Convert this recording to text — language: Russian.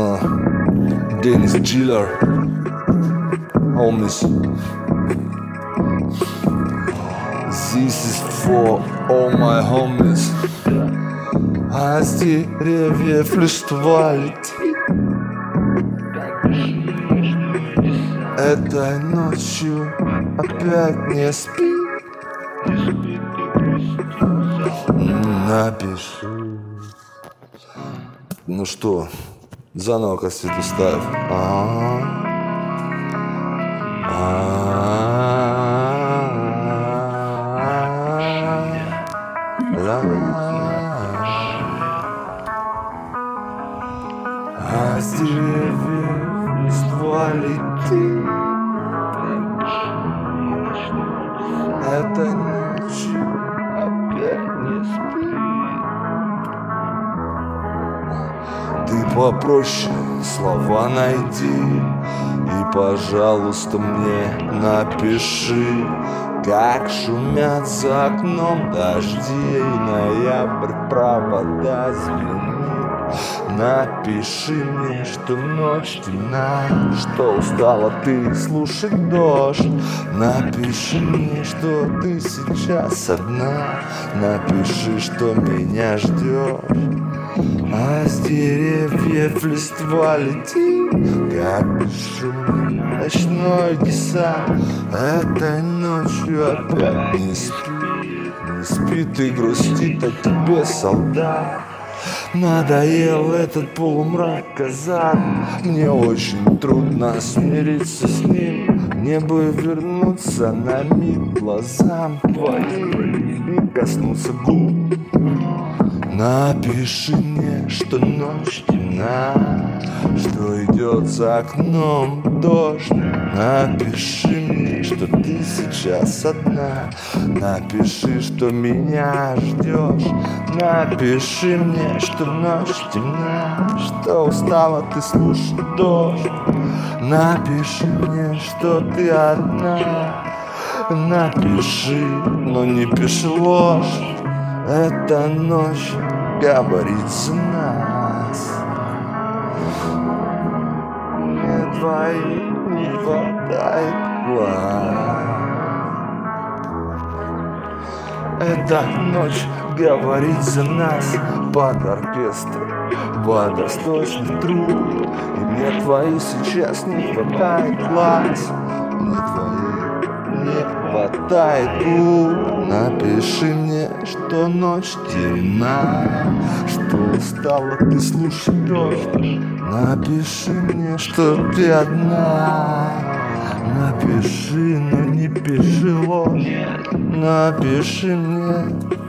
Uh, Dennis Diller. Homies. This is for all my homies. А с деревьев листва летит Этой ночью опять не спи Напиши Ну что, заново кассету ставь. А с деревьев листва летит Ты попроще слова найди И, пожалуйста, мне напиши Как шумят за окном дожди И ноябрь провода звенит Напиши мне, что ночь темна Что устала ты слушать дождь. Напиши мне, что ты сейчас одна. Напиши, что меня ждешь а с деревьев листва летит, как шум ночной десант. Этой ночью опять не спит, не спит и грустит о тебе солдат. Надоел этот полумрак, казак. Мне очень трудно смириться с ним. Мне бы вернуться на миг глазам твоим И коснуться губ. Напиши мне, что ночь темна Что идет за окном дождь. Напиши мне, что ты сейчас одна. Напиши, что меня ждешь Напиши мне, что ночь темна Что устала ты слушать дождь. Напиши мне, что ты одна. Напиши, но не пиши ложь. Эта ночь говорит за нас. Мне двоих не хватает глаз Эта ночь говорит за нас. Под оркестр Водосточный труд И мне твои сейчас не хватает глаз. Мне твоих не хватает губ. Напиши мне, что ночь темна. Что устала ты слушать Напиши мне, что ты одна. Напиши, но не пиши ложь Напиши мне